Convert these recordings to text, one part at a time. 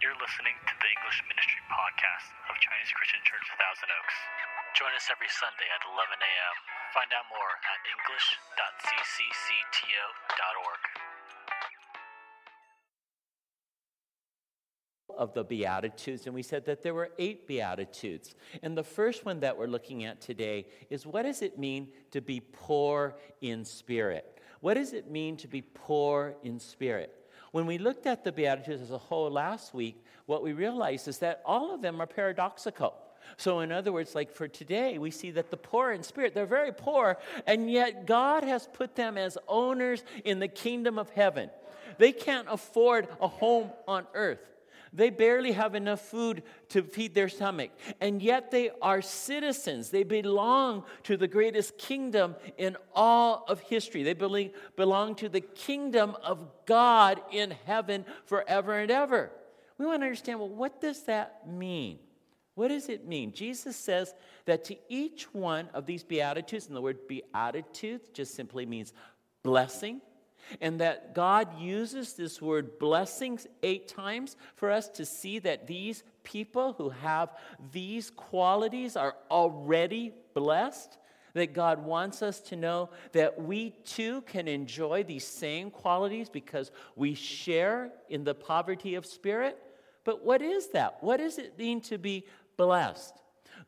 You're listening to the English Ministry Podcast of Chinese Christian Church Thousand Oaks. Join us every Sunday at 11 a.m. Find out more at english.cccto.org. of the Beatitudes, and we said that there were eight Beatitudes. And the first one that we're looking at today is what does it mean to be poor in spirit? What does it mean to be poor in spirit? When we looked at the Beatitudes as a whole last week, what we realized is that all of them are paradoxical. So, in other words, like for today, we see that the poor in spirit, they're very poor, and yet God has put them as owners in the kingdom of heaven. They can't afford a home on earth. They barely have enough food to feed their stomach. And yet they are citizens. They belong to the greatest kingdom in all of history. They belong to the kingdom of God in heaven forever and ever. We want to understand well, what does that mean? What does it mean? Jesus says that to each one of these Beatitudes, and the word Beatitudes just simply means blessing, and that God uses this word blessings eight times for us to see that these people who have these qualities are already blessed. That God wants us to know that we too can enjoy these same qualities because we share in the poverty of spirit. But what is that? What does it mean to be blessed?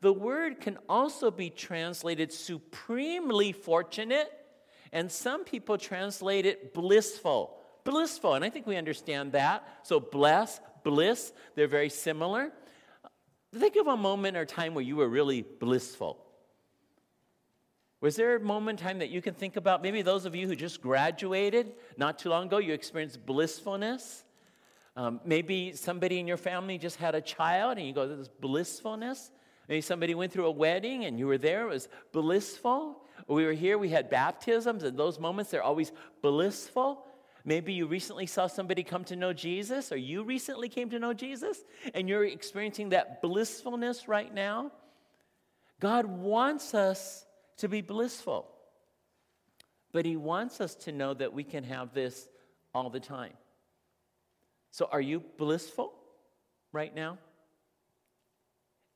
The word can also be translated supremely fortunate and some people translate it blissful. Blissful. And I think we understand that. So, bless, bliss, they're very similar. Think of a moment or time where you were really blissful. Was there a moment in time that you can think about? Maybe those of you who just graduated not too long ago, you experienced blissfulness. Um, maybe somebody in your family just had a child and you go, this blissfulness. Maybe somebody went through a wedding and you were there, it was blissful we were here, we had baptisms, and those moments, they're always blissful. Maybe you recently saw somebody come to know Jesus, or you recently came to know Jesus, and you're experiencing that blissfulness right now. God wants us to be blissful, but He wants us to know that we can have this all the time. So, are you blissful right now?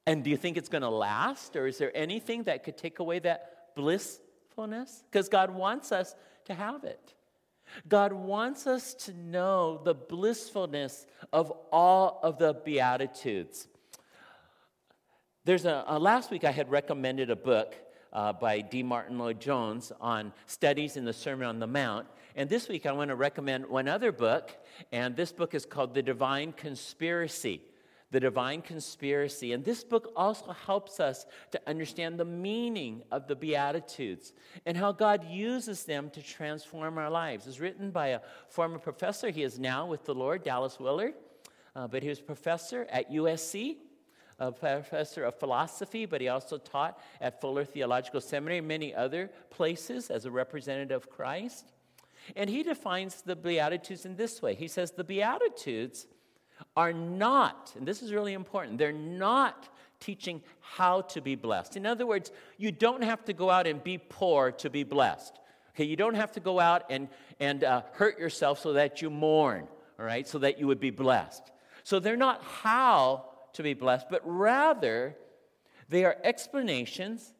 And do you think it's going to last, or is there anything that could take away that blissfulness? Because God wants us to have it. God wants us to know the blissfulness of all of the Beatitudes. There's a, last week I had recommended a book uh, by D. Martyn Lloyd-Jones on studies in the Sermon on the Mount. And this week I want to recommend one other book, and this book is called The Divine Conspiracy the divine conspiracy. And this book also helps us to understand the meaning of the Beatitudes and how God uses them to transform our lives. It's written by a former professor. He is now with the Lord, Dallas Willard, uh, but he was professor at USC. A professor of philosophy, but he also taught at Fuller Theological Seminary and many other places as a representative of Christ. And he defines the Beatitudes in this way He says, The Beatitudes are not, and this is really important, they're not teaching how to be blessed. In other words, you don't have to go out and be poor to be blessed. Okay, you don't have to go out and, and uh, hurt yourself so that you mourn, all right, so that you would be blessed. So they're not how to be blessed, but rather they are explanations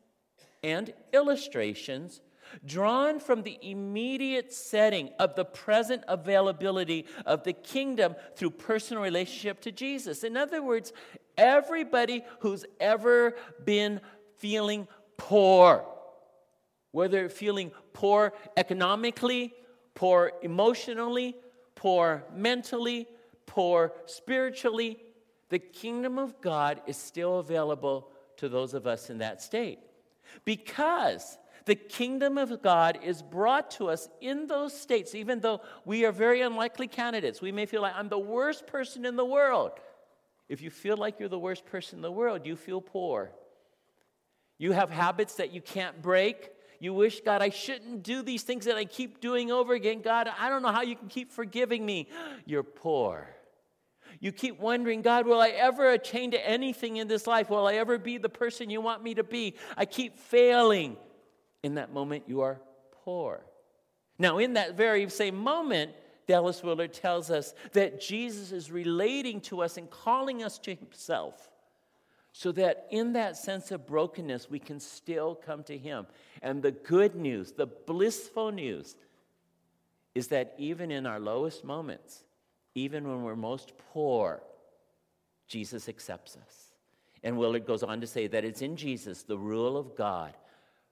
and illustrations drawn from the immediate setting of the present availability of the kingdom through personal relationship to Jesus. In other words, everybody who's ever been feeling poor, whether feeling poor economically, poor emotionally, poor mentally, poor spiritually, the kingdom of God is still available to those of us in that state. Because the kingdom of God is brought to us in those states, even though we are very unlikely candidates. We may feel like I'm the worst person in the world. If you feel like you're the worst person in the world, you feel poor. You have habits that you can't break. You wish, God, I shouldn't do these things that I keep doing over again. God, I don't know how you can keep forgiving me. You're poor. You keep wondering, God, will I ever attain to anything in this life? Will I ever be the person you want me to be? I keep failing in that moment, you are poor. Now, in that very same moment, Dallas Willard tells us that Jesus is relating to us and calling us to himself so that in that sense of brokenness, we can still come to Him. And the good news, the blissful news, is that even in our lowest moments, even when we're most poor, Jesus accepts us. And Willard goes on to say that it's in Jesus, the rule of God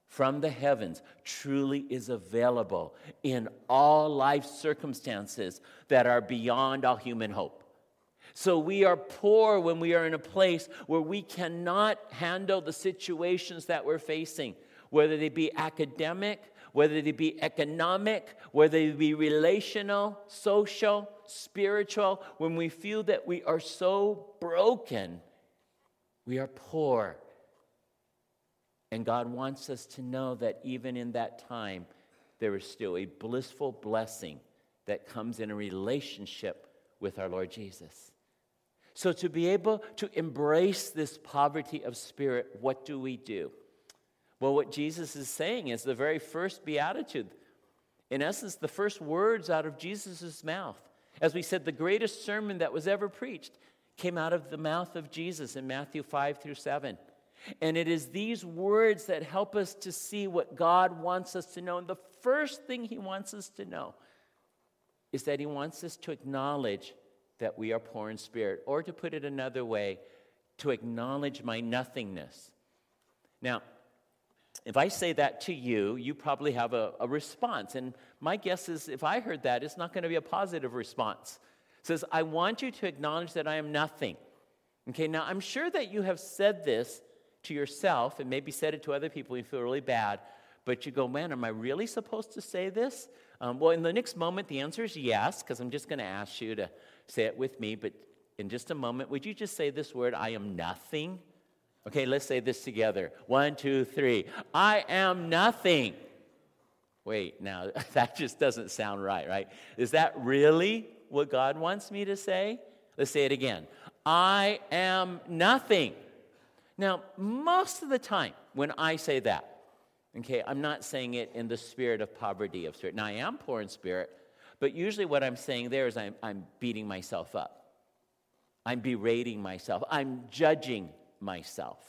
from the heavens truly is available in all life circumstances that are beyond all human hope. So we are poor when we are in a place where we cannot handle the situations that we're facing, whether they be academic, whether they be economic, whether they be relational, social, spiritual, when we feel that we are so broken, we are poor. And God wants us to know that even in that time, there is still a blissful blessing that comes in a relationship with our Lord Jesus. So, to be able to embrace this poverty of spirit, what do we do? Well, what Jesus is saying is the very first beatitude. In essence, the first words out of Jesus' mouth. As we said, the greatest sermon that was ever preached came out of the mouth of Jesus in Matthew 5 through 7. And it is these words that help us to see what God wants us to know. And the first thing He wants us to know is that He wants us to acknowledge that we are poor in spirit, or to put it another way, to acknowledge my nothingness. Now, if I say that to you, you probably have a, a response. And my guess is if I heard that, it's not going to be a positive response. It says, I want you to acknowledge that I am nothing. Okay, now I'm sure that you have said this to yourself and maybe said it to other people, you feel really bad, but you go, man, am I really supposed to say this? Um, well, in the next moment, the answer is yes, because I'm just going to ask you to say it with me, but in just a moment, would you just say this word, I am nothing? Okay, let's say this together. One, two, three. I am nothing. Wait, now that just doesn't sound right, right? Is that really what God wants me to say? Let's say it again. I am nothing. Now, most of the time when I say that, okay, I'm not saying it in the spirit of poverty of spirit. Now, I am poor in spirit, but usually, what I'm saying there is I'm, I'm beating myself up. I'm berating myself. I'm judging myself.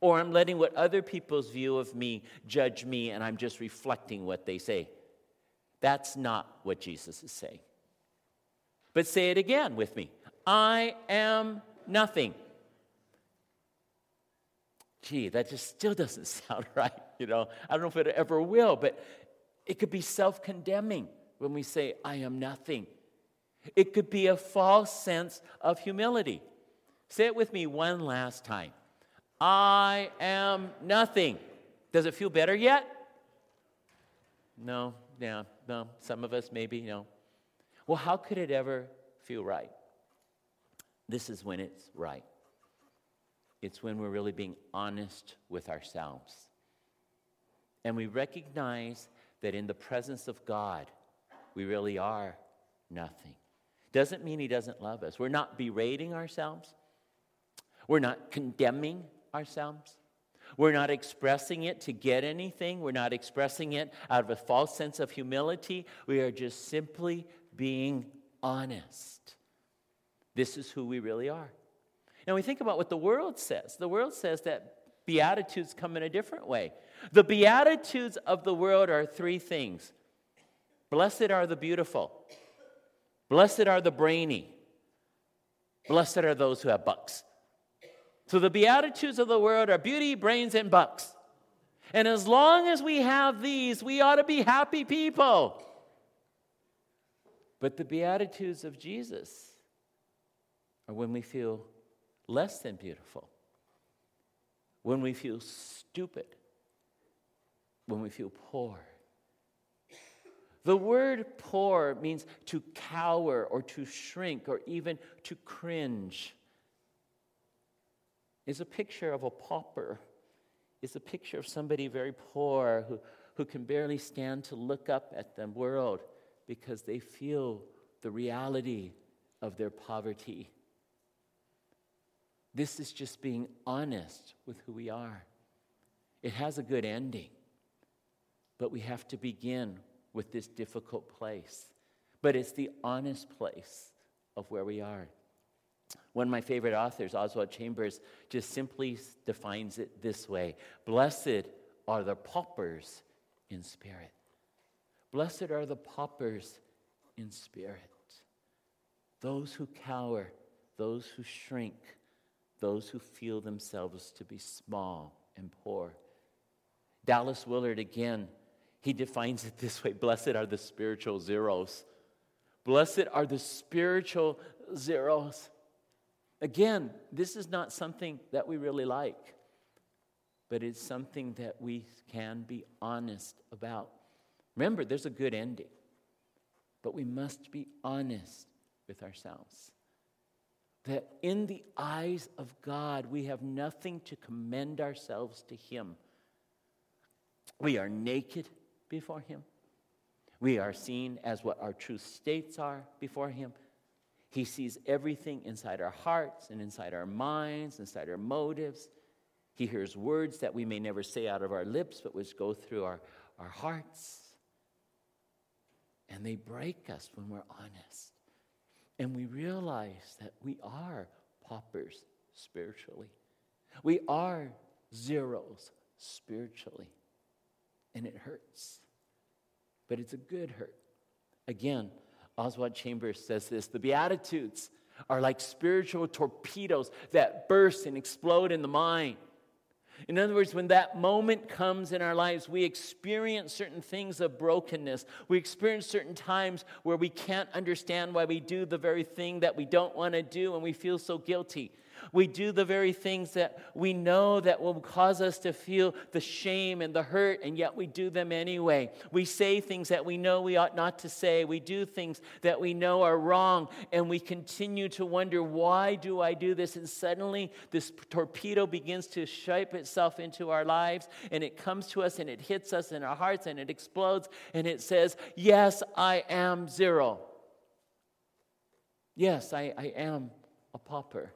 Or I'm letting what other people's view of me judge me, and I'm just reflecting what they say. That's not what Jesus is saying. But say it again with me I am nothing. Gee, that just still doesn't sound right. You know, I don't know if it ever will, but it could be self condemning when we say, I am nothing. It could be a false sense of humility. Say it with me one last time I am nothing. Does it feel better yet? No, yeah, no. Some of us maybe, no. Well, how could it ever feel right? This is when it's right. It's when we're really being honest with ourselves. And we recognize that in the presence of God, we really are nothing. Doesn't mean He doesn't love us. We're not berating ourselves, we're not condemning ourselves. We're not expressing it to get anything. We're not expressing it out of a false sense of humility. We are just simply being honest. This is who we really are. Now, we think about what the world says. The world says that Beatitudes come in a different way. The Beatitudes of the world are three things Blessed are the beautiful. Blessed are the brainy. Blessed are those who have bucks. So the Beatitudes of the world are beauty, brains, and bucks. And as long as we have these, we ought to be happy people. But the Beatitudes of Jesus are when we feel less than beautiful, when we feel stupid, when we feel poor the word poor means to cower or to shrink or even to cringe. Is a picture of a pauper. Is a picture of somebody very poor who, who can barely stand to look up at the world because they feel the reality of their poverty. This is just being honest with who we are. It has a good ending, but we have to begin with this difficult place. but it's the honest place of where we are. One of my favorite authors, Oswald Chambers, just simply defines it this way Blessed are the paupers in spirit. Blessed are the paupers in spirit. Those who cower, those who shrink, those who feel themselves to be small and poor. Dallas Willard again, he defines it this way Blessed are the spiritual zeros. Blessed are the spiritual zeros. Again, this is not something that we really like, but it's something that we can be honest about. Remember, there's a good ending, but we must be honest with ourselves. That in the eyes of God, we have nothing to commend ourselves to Him. We are naked before Him. We are seen as what our true states are before Him. He sees everything inside our hearts and inside our minds, inside our motives. He hears words that we may never say out of our lips, but which go through our, our hearts. And they break us when we're honest. And we realize that we are paupers spiritually. We are zeros spiritually. And it hurts. But it's a good hurt. Again, Oswald Chambers says this the Beatitudes are like spiritual torpedoes that burst and explode in the mind. In other words, when that moment comes in our lives, we experience certain things of brokenness. We experience certain times where we can't understand why we do the very thing that we don't want to do and we feel so guilty. We do the very things that we know that will cause us to feel the shame and the hurt, and yet we do them anyway. We say things that we know we ought not to say. We do things that we know are wrong, and we continue to wonder, why do I do this? And suddenly this torpedo begins to shape itself into our lives, and it comes to us and it hits us in our hearts and it explodes, and it says, Yes, I am zero. Yes, I, I am a pauper.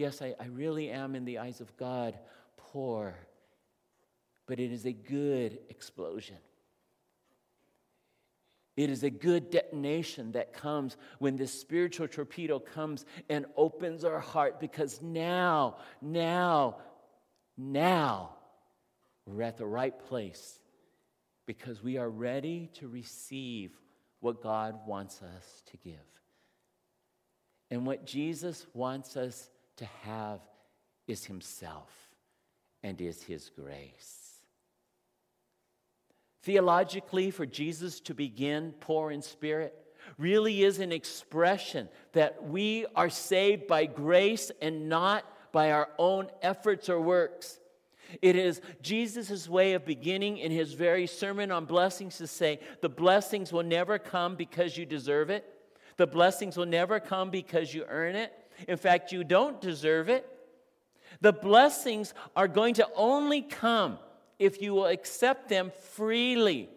Yes, I, I really am in the eyes of God poor, but it is a good explosion. It is a good detonation that comes when this spiritual torpedo comes and opens our heart because now, now, now we're at the right place because we are ready to receive what God wants us to give. And what Jesus wants us to have is Himself and is His grace. Theologically, for Jesus to begin poor in spirit really is an expression that we are saved by grace and not by our own efforts or works. It is Jesus' way of beginning in his very sermon on blessings to say, the blessings will never come because you deserve it. The blessings will never come because you earn it. In fact, you don't deserve it. The blessings are going to only come if you will accept them freely.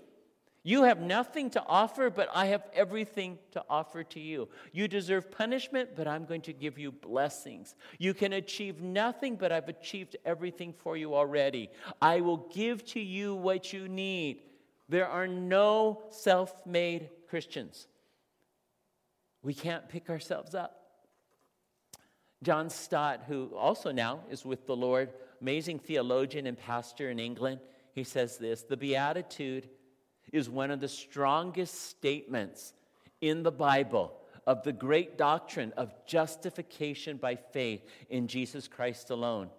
You have nothing to offer, but I have everything to offer to you. You deserve punishment, but I'm going to give you blessings. You can achieve nothing, but I've achieved everything for you already. I will give to you what you need. There are no self made Christians. We can't pick ourselves up. John Stott, who also now is with the Lord, amazing theologian and pastor in England, he says this The Beatitude is one of the strongest statements in the Bible of the great doctrine of justification by faith in Jesus Christ alone.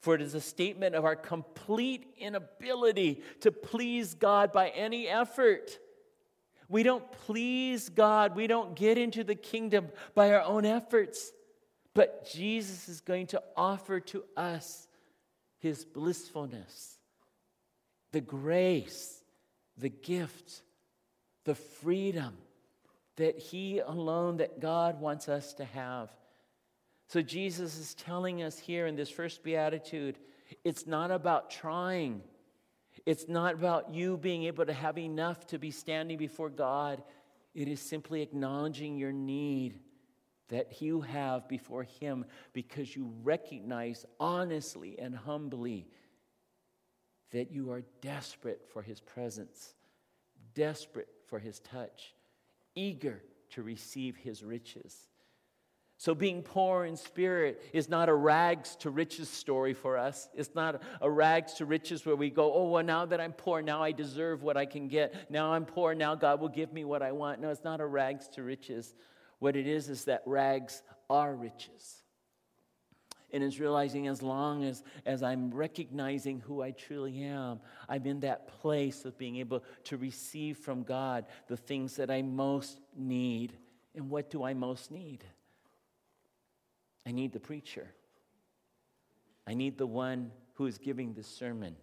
For it is a statement of our complete inability to please God by any effort. We don't please God, we don't get into the kingdom by our own efforts. But Jesus is going to offer to us his blissfulness, the grace, the gift, the freedom that he alone, that God wants us to have. So Jesus is telling us here in this first beatitude it's not about trying. It's not about you being able to have enough to be standing before God. It is simply acknowledging your need that you have before Him because you recognize honestly and humbly that you are desperate for His presence, desperate for His touch, eager to receive his riches. So, being poor in spirit is not a rags to riches story for us. It's not a rags to riches where we go, oh, well, now that I'm poor, now I deserve what I can get. Now I'm poor, now God will give me what I want. No, it's not a rags to riches. What it is is that rags are riches. And it's realizing as long as, as I'm recognizing who I truly am, I'm in that place of being able to receive from God the things that I most need. And what do I most need? I need the preacher. I need the one who is giving the sermon.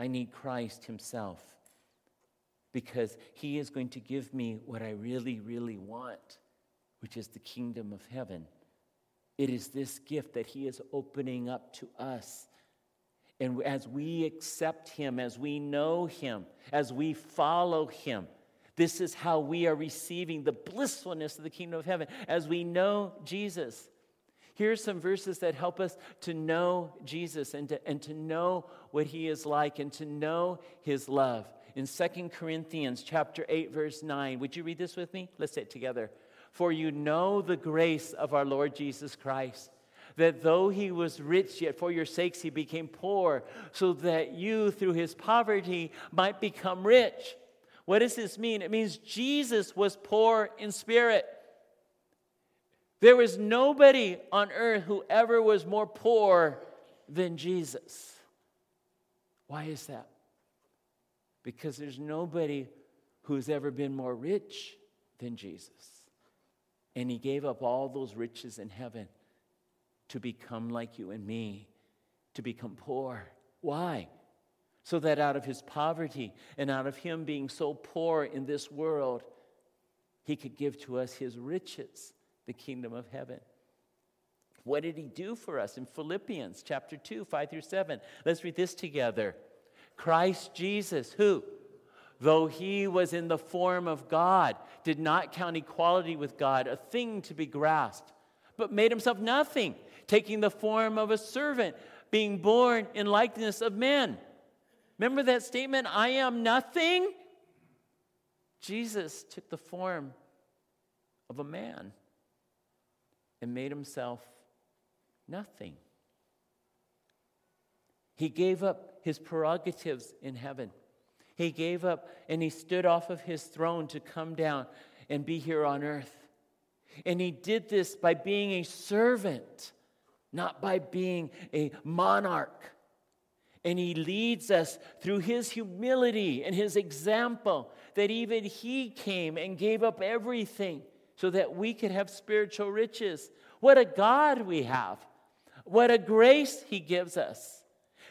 I need Christ Himself because He is going to give me what I really, really want, which is the kingdom of heaven. It is this gift that He is opening up to us. And as we accept Him, as we know Him, as we follow Him, this is how we are receiving the blissfulness of the kingdom of heaven as we know Jesus. Here are some verses that help us to know Jesus and to, and to know what he is like and to know his love. In 2 Corinthians chapter 8 verse 9, would you read this with me? Let's say it together. For you know the grace of our Lord Jesus Christ, that though he was rich, yet for your sakes he became poor, so that you through his poverty might become rich. What does this mean? It means Jesus was poor in spirit. There was nobody on earth who ever was more poor than Jesus. Why is that? Because there's nobody who's ever been more rich than Jesus. And he gave up all those riches in heaven to become like you and me, to become poor. Why? so that out of his poverty and out of him being so poor in this world, he could give to us his riches, the kingdom of heaven. What did he do for us in Philippians chapter 2, 5 through 7? Let's read this together. Christ Jesus, who, though he was in the form of God, did not count equality with God a thing to be grasped, but made himself nothing, taking the form of a servant, being born in likeness of men Remember that statement, I am nothing? Jesus took the form of a man and made himself nothing. He gave up his prerogatives in heaven. He gave up and he stood off of his throne to come down and be here on earth. And he did this by being a servant, not by being a monarch. And he leads us through his humility and his example that even he came and gave up everything so that we could have spiritual riches. What a God we have! What a grace he gives us.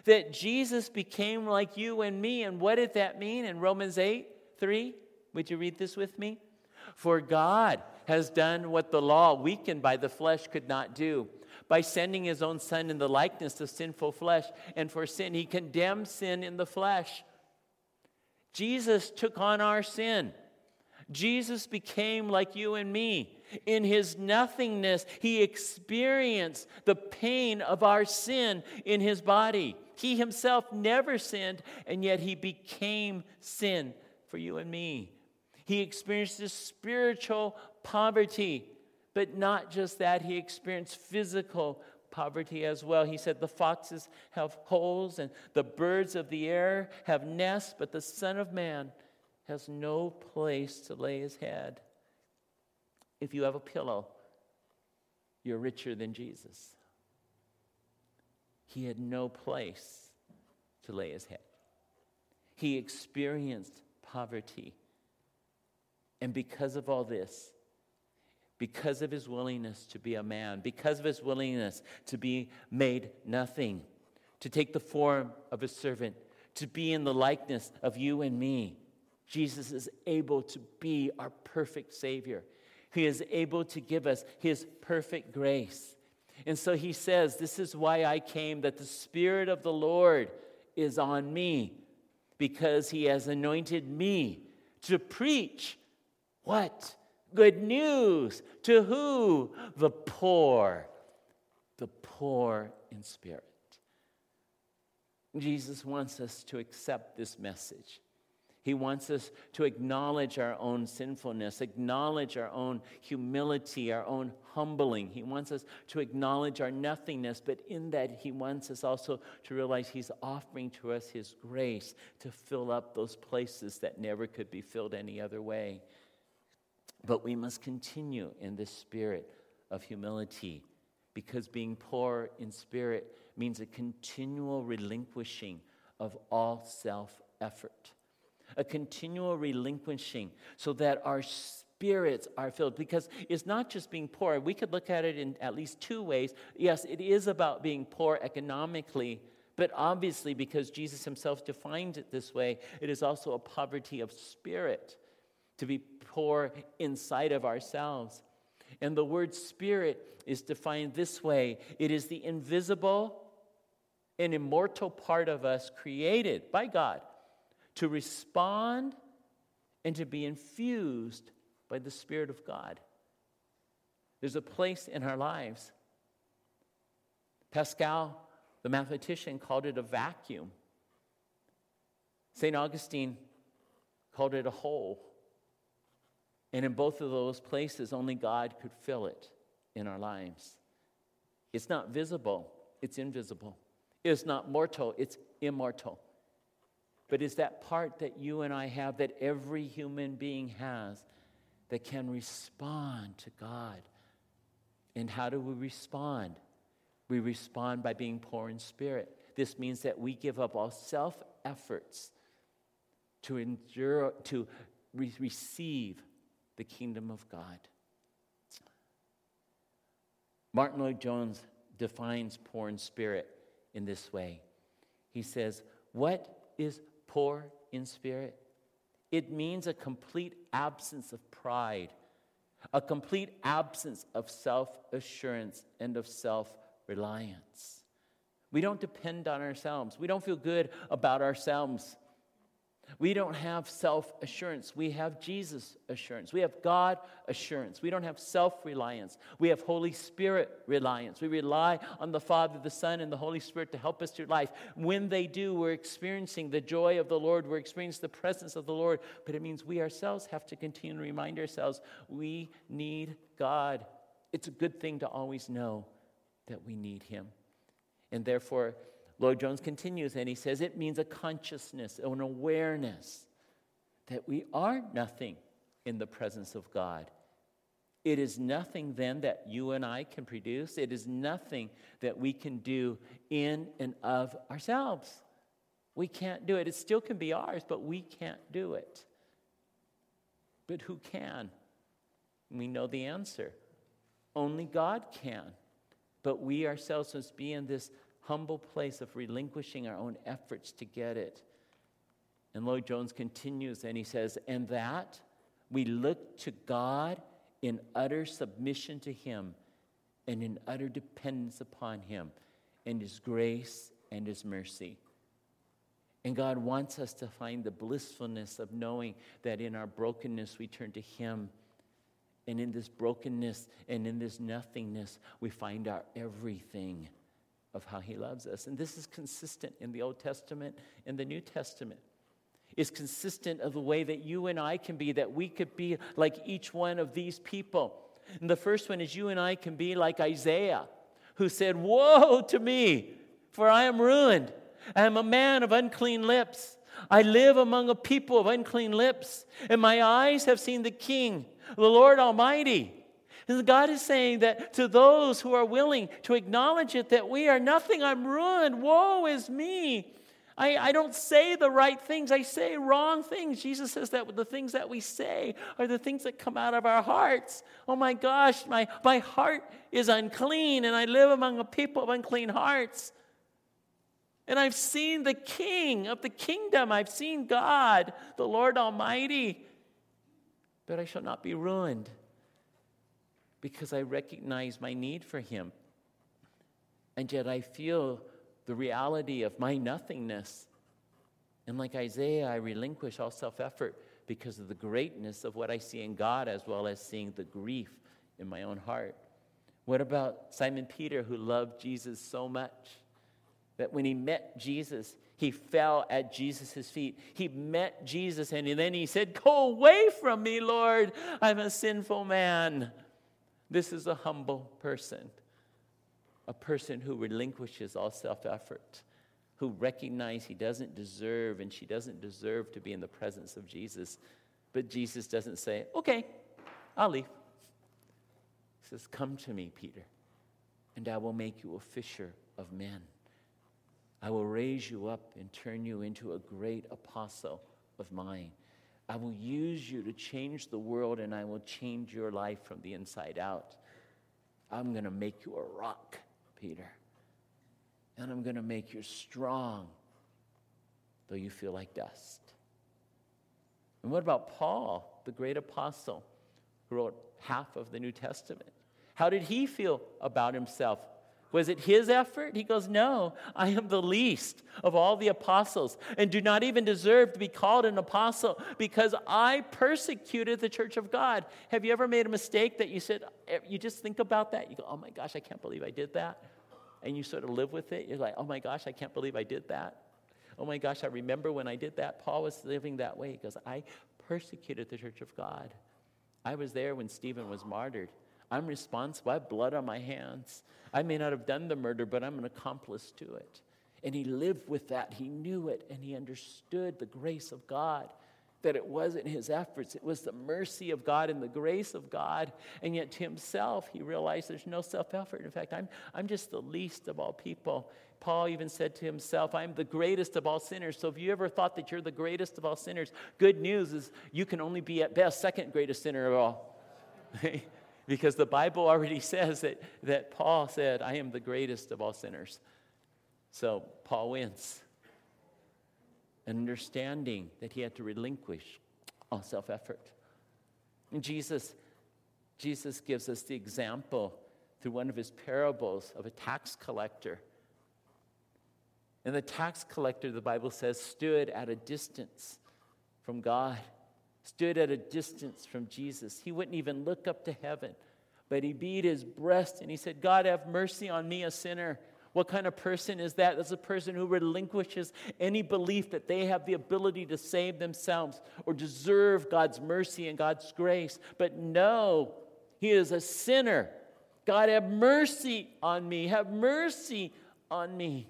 That Jesus became like you and me. And what did that mean in Romans 8 3? Would you read this with me? For God has done what the law, weakened by the flesh, could not do by sending his own son in the likeness of sinful flesh. And for sin, he condemned sin in the flesh. Jesus took on our sin. Jesus became like you and me. In his nothingness, he experienced the pain of our sin in his body. He himself never sinned, and yet he became sin for you and me. He experienced this spiritual poverty. But not just that, he experienced physical poverty as well. He said, The foxes have holes and the birds of the air have nests, but the Son of Man has no place to lay his head. If you have a pillow, you're richer than Jesus. He had no place to lay his head. He experienced poverty. And because of all this, because of his willingness to be a man, because of his willingness to be made nothing, to take the form of a servant, to be in the likeness of you and me. Jesus is able to be our perfect Savior. He is able to give us His perfect grace. And so He says, This is why I came, that the Spirit of the Lord is on me, because He has anointed me to preach what? good news. To who? The poor. The poor in spirit. Jesus wants us to accept this message. He wants us to acknowledge our own sinfulness, acknowledge our own humility, our own humbling. He wants us to acknowledge our nothingness, but in that, He wants us also to realize He's offering to us His grace to fill up those places that never could be filled any other way. But we must continue in this spirit of humility because being poor in spirit means a continual relinquishing of all self effort a continual relinquishing so that our spirits are filled. Because it's not just being poor. We could look at it in at least two ways. Yes, it is about being poor economically. But obviously, because Jesus himself defined it this way, it is also a poverty of spirit to be poor inside of ourselves. And the word spirit is defined this way it is the invisible and immortal part of us created by God to respond and to be infused by the Spirit of God. There's a place in our lives. Pascal, the mathematician, called it a vacuum. St. Augustine called it a hole. And in both of those places, only God could fill it in our lives. It's not visible, it's invisible. It's not mortal, it's immortal but is that part that you and I have, that every human being has, that can respond to God. And how do we respond? We respond by being poor in spirit. This means that we give up all self efforts to endure, to re- receive the kingdom of God. Martyn Lloyd-Jones defines poor in spirit in this way. He says, What is poor in spirit? It means a complete absence of pride, a complete absence of self assurance and of self reliance. We don't depend on ourselves. We don't feel good about ourselves. We don't have self assurance. We have Jesus assurance. We have God assurance. We don't have self reliance. We have Holy Spirit reliance. We rely on the Father, the Son, and the Holy Spirit to help us through life. When they do, we're experiencing the joy of the Lord. We're experiencing the presence of the Lord. But it means we ourselves have to continue to remind ourselves we need God. It's a good thing to always know that we need Him. And therefore, Lloyd-Jones continues and he says it means a consciousness, an awareness that we are nothing in the presence of God. It is nothing then that you and I can produce. It is nothing that we can do in and of ourselves. We can't do it. It still can be ours, but we can't do it. But who can? We know the answer. Only God can. But we ourselves must be in this humble place of relinquishing our own efforts to get it. And Lloyd-Jones continues and he says, And that we look to God in utter submission to Him and in utter dependence upon Him and His grace and His mercy. And God wants us to find the blissfulness of knowing that in our brokenness we turn to Him. And in this brokenness and in this nothingness, we find our everything of how he loves us. And this is consistent in the Old Testament and the New Testament. It's consistent of the way that you and I can be, that we could be like each one of these people. And the first one is you and I can be like Isaiah, who said, Woe to me, for I am ruined. I am a man of unclean lips. I live among a people of unclean lips, and my eyes have seen the King, the Lord Almighty. And God is saying that to those who are willing to acknowledge it, that we are nothing, I'm ruined, woe is me. I, I don't say the right things, I say wrong things. Jesus says that the things that we say are the things that come out of our hearts. Oh my gosh, my, my heart is unclean, and I live among a people of unclean hearts. And I've seen the King of the kingdom, I've seen God, the Lord Almighty, but I shall not be ruined because I recognize my need for Him. And yet I feel the reality of my nothingness. And like Isaiah, I relinquish all self effort because of the greatness of what I see in God as well as seeing the grief in my own heart. What about Simon Peter, who loved Jesus so much that when he met Jesus, He fell at Jesus' feet. He met Jesus and then he said, Go away from me, Lord. I'm a sinful man. This is a humble person, a person who relinquishes all self effort, who recognizes he doesn't deserve and she doesn't deserve to be in the presence of Jesus. But Jesus doesn't say, Okay, I'll leave. He says, Come to me, Peter, and I will make you a fisher of men. I will raise you up and turn you into a great apostle of mine. I will use you to change the world and I will change your life from the inside out. I'm going to make you a rock, Peter. And I'm going to make you strong, though you feel like dust. And what about Paul, the great apostle who wrote half of the New Testament? How did he feel about himself? Was it his effort? He goes, No, I am the least of all the apostles and do not even deserve to be called an apostle because I persecuted the church of God. Have you ever made a mistake that you said, eh, you just think about that? You go, Oh my gosh, I can't believe I did that. And you sort of live with it. You're like, Oh my gosh, I can't believe I did that. Oh my gosh, I remember when I did that. Paul was living that way because I persecuted the church of God. I was there when Stephen was martyred. I'm responsible. I have blood on my hands. I may not have done the murder, but I'm an accomplice to it. And he lived with that. He knew it, and he understood the grace of God. That it wasn't his efforts, it was the mercy of God and the grace of God. And yet, to himself, he realized there's no self effort. In fact, I'm, I'm just the least of all people. Paul even said to himself, I'm the greatest of all sinners. So, if you ever thought that you're the greatest of all sinners, good news is you can only be at best second greatest sinner of all. because the Bible already says that, that Paul said, I am the greatest of all sinners. So Paul wins. Understanding that he had to relinquish all self effort. And Jesus, Jesus gives us the example through one of his parables of a tax collector. And the tax collector, the Bible says, stood at a distance from God stood at a distance from Jesus. He wouldn't even look up to heaven, but he beat his breast and he said, God, have mercy on me, a sinner. What kind of person is that? That's a person who relinquishes any belief that they have the ability to save themselves or deserve God's mercy and God's grace. But no, he is a sinner. God, have mercy on me. Have mercy on me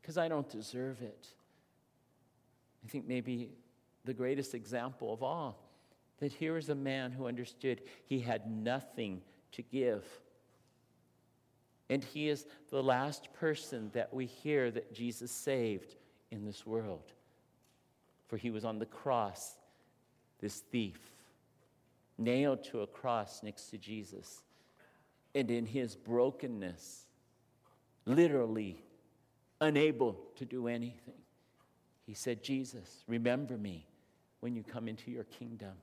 because I don't deserve it. I think maybe the greatest example of all. That here is a man who understood he had nothing to give. And he is the last person that we hear that Jesus saved in this world. For he was on the cross, this thief, nailed to a cross next to Jesus. And in his brokenness, literally unable to do anything, he said, Jesus, remember me when you come into your kingdom.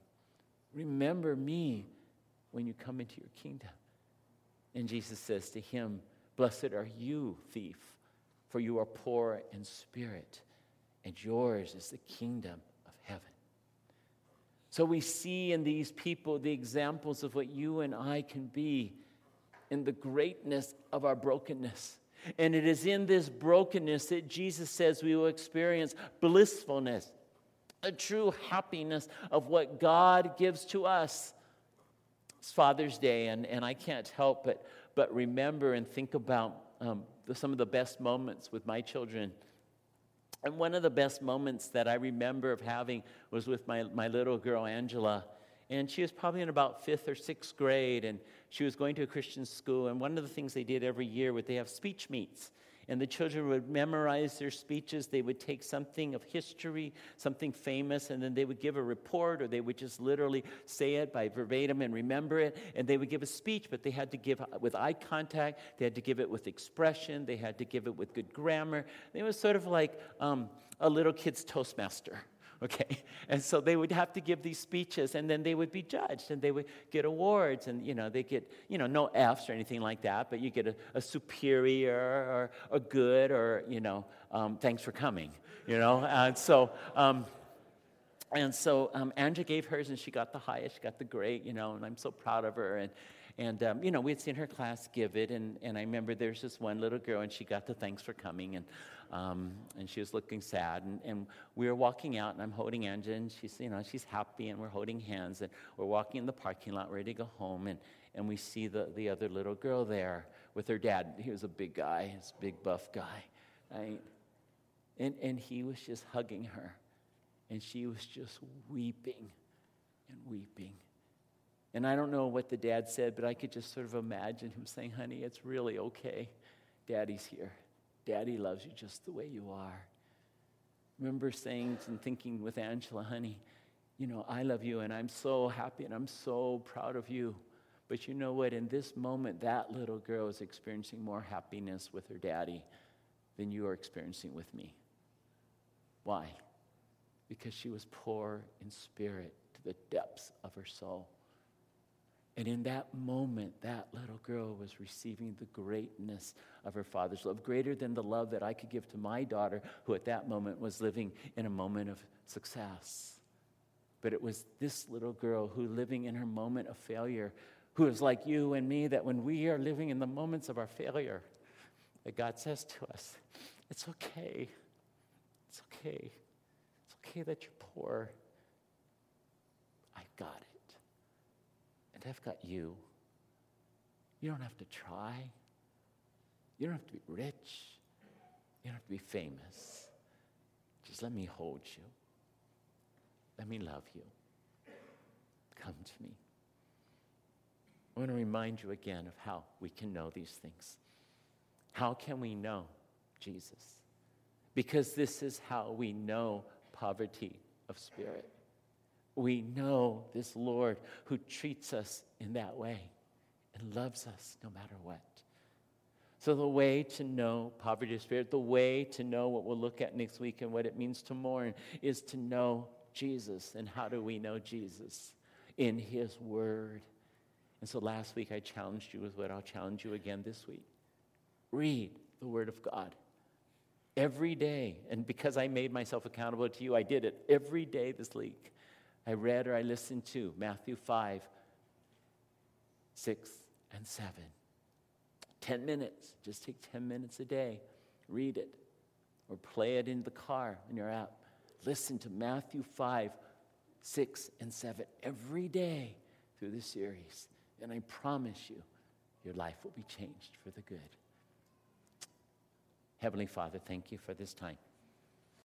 Remember me when you come into your kingdom. And Jesus says to him, Blessed are you, thief, for you are poor in spirit, and yours is the kingdom of heaven. So we see in these people the examples of what you and I can be in the greatness of our brokenness. And it is in this brokenness that Jesus says we will experience blissfulness, a true happiness of what God gives to us. It's Father's Day, and, and I can't help but, but remember and think about um, the, some of the best moments with my children. And one of the best moments that I remember of having was with my, my little girl, Angela. And she was probably in about fifth or sixth grade, and she was going to a Christian school. And one of the things they did every year was they have speech meets and the children would memorize their speeches. They would take something of history, something famous, and then they would give a report, or they would just literally say it by verbatim and remember it. And they would give a speech, but they had to give with eye contact, they had to give it with expression, they had to give it with good grammar. It was sort of like um, a little kid's Toastmaster okay and so they would have to give these speeches and then they would be judged and they would get awards and you know they get you know no f's or anything like that but you get a, a superior or a good or you know um, thanks for coming you know and so um, and so um, Andrea gave hers and she got the highest she got the great you know and i'm so proud of her and and, um, you know, we had seen her class give it, and, and I remember there's this one little girl, and she got the thanks for coming. And Um, and she was looking sad. And, and we were walking out, and I'm holding Angela, and she's, you know, she's happy, and we're holding hands, and we're walking in the parking lot, ready to go home. And, and we see the, the other little girl there with her dad. He was a big guy, this big buff guy, right? And, and he was just hugging her, and she was just weeping and weeping. And I don't know what the dad said, but I could just sort of imagine him saying, Honey, it's really okay. Daddy's here. Daddy loves you just the way you are. Remember saying and thinking with Angela, honey, you know, I love you and I'm so happy and I'm so proud of you. But you know what? In this moment, that little girl is experiencing more happiness with her daddy than you are experiencing with me. Why? Because she was poor in spirit to the depths of her soul. And in that moment, that little girl was receiving the greatness of her father's love, greater than the love that I could give to my daughter, who at that moment was living in a moment of success. But it was this little girl who, living in her moment of failure, who is like you and me, that when we are living in the moments of our failure, that God says to us, It's okay. It's okay. It's okay that you're poor. I've got it. I've got you. You don't have to try. You don't have to be rich. You don't have to be famous. Just let me hold you. Let me love you. Come to me. I want to remind you again of how we can know these things. How can we know Jesus? Because this is how we know poverty of spirit we know this Lord who treats us in that way and loves us no matter what. So, the way to know poverty of spirit, the way to know what we'll look at next week and what it means to mourn is to know Jesus. And how do we know Jesus? In His Word. And so, last week I challenged you with what I'll challenge you again this week read the Word of God every day. And because I made myself accountable to you, I did it every day this week. I read or I listened to Matthew 5, 6, and 7. 10 minutes. Just take 10 minutes a day. Read it or play it in the car in your app. Listen to Matthew 5, 6, and 7 every day through this series. And I promise you, your life will be changed for the good. Heavenly Father, thank you for this time.